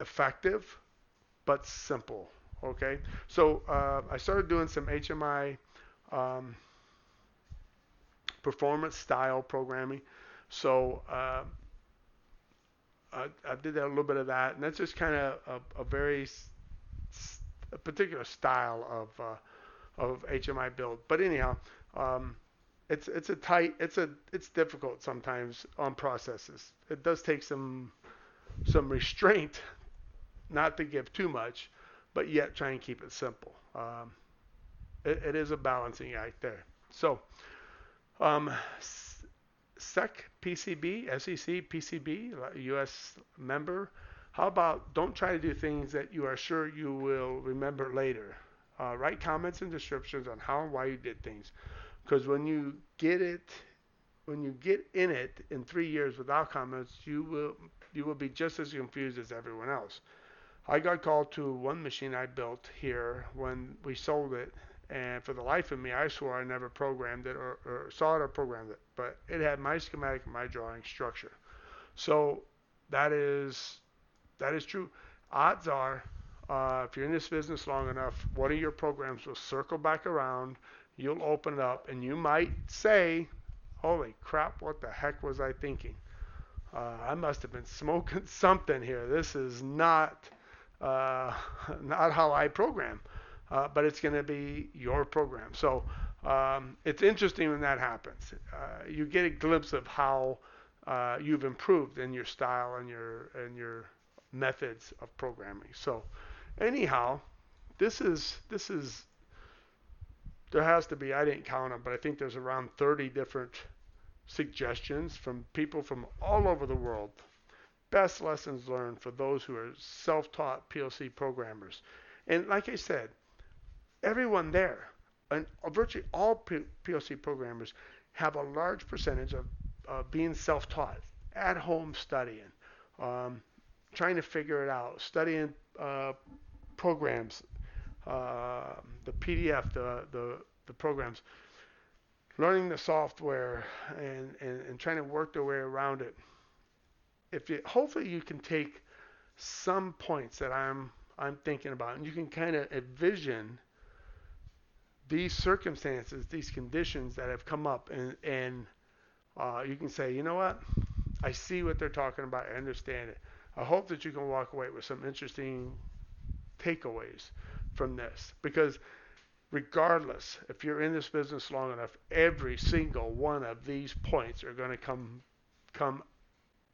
effective but simple. Okay, so uh, I started doing some HMI um, performance style programming. So uh, I, I, did a little bit of that, and that's just kind of a, a, very a particular style of uh, of HMI build. But anyhow, um, it's it's a tight, it's a it's difficult sometimes on processes. It does take some some restraint (laughs) not to give too much, but yet try and keep it simple. Um, it, it is a balancing act there. So. Um, SEC PCB, SEC PCB, U.S. member. How about don't try to do things that you are sure you will remember later. Uh, write comments and descriptions on how and why you did things, because when you get it, when you get in it in three years without comments, you will you will be just as confused as everyone else. I got called to one machine I built here when we sold it and for the life of me, I swore I never programmed it or, or saw it or programmed it. But it had my schematic my drawing structure. So that is that is true. Odds are, uh, if you're in this business long enough, one of your programs will circle back around. You'll open it up, and you might say, "Holy crap! What the heck was I thinking? Uh, I must have been smoking (laughs) something here. This is not uh, (laughs) not how I program." uh, but it's going to be your program. So um, it's interesting when that happens. Uh, you get a glimpse of how uh, you've improved in your style and your and your methods of programming. So anyhow, this is this is there has to be I didn't count them, but I think there's around 30 different suggestions from people from all over the world. Best lessons learned for those who are self-taught PLC programmers. And like I said, everyone there, and virtually all PLC programmers, have a large percentage of uh, being self-taught, at home studying, um, trying to figure it out, studying uh, programs, uh, the PDF, the, the, the programs, learning the software, and, and, and trying to work their way around it. If you, hopefully you can take some points that I'm I'm thinking about, and you can kind of envision these circumstances, these conditions that have come up, and and uh, you can say, you know what, I see what they're talking about. I understand it. I hope that you can walk away with some interesting takeaways from this, because regardless, if you're in this business long enough, every single one of these points are going to come come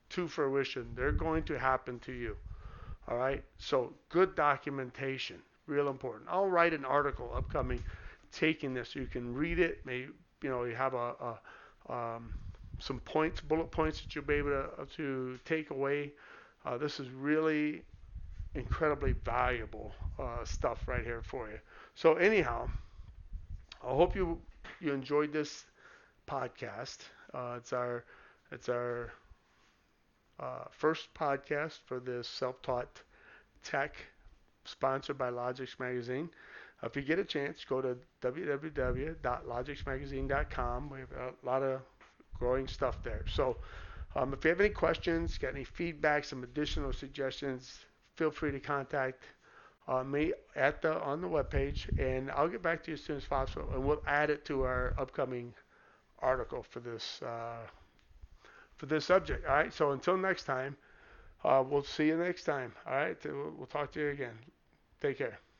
to fruition. They're going to happen to you. All right. So good documentation, real important. I'll write an article upcoming taking this. You can read it. Maybe you know you have a, a um, some points, bullet points that you'll be able to, uh, to take away. Uh, this is really incredibly valuable uh, stuff right here for you. So anyhow, I hope you you enjoyed this podcast. Uh, it's our it's our uh, first podcast for this self-taught tech, sponsored by Logix Magazine. If you get a chance, go to www.logixmagazine.com. We have a lot of growing stuff there. So um, if you have any questions, got any feedback, some additional suggestions, feel free to contact uh, me at the on the webpage, and I'll get back to you as soon as possible, and we'll add it to our upcoming article for this uh, for this subject. All right. So until next time, uh, we'll see you next time. All right. We'll, we'll talk to you again. Take care.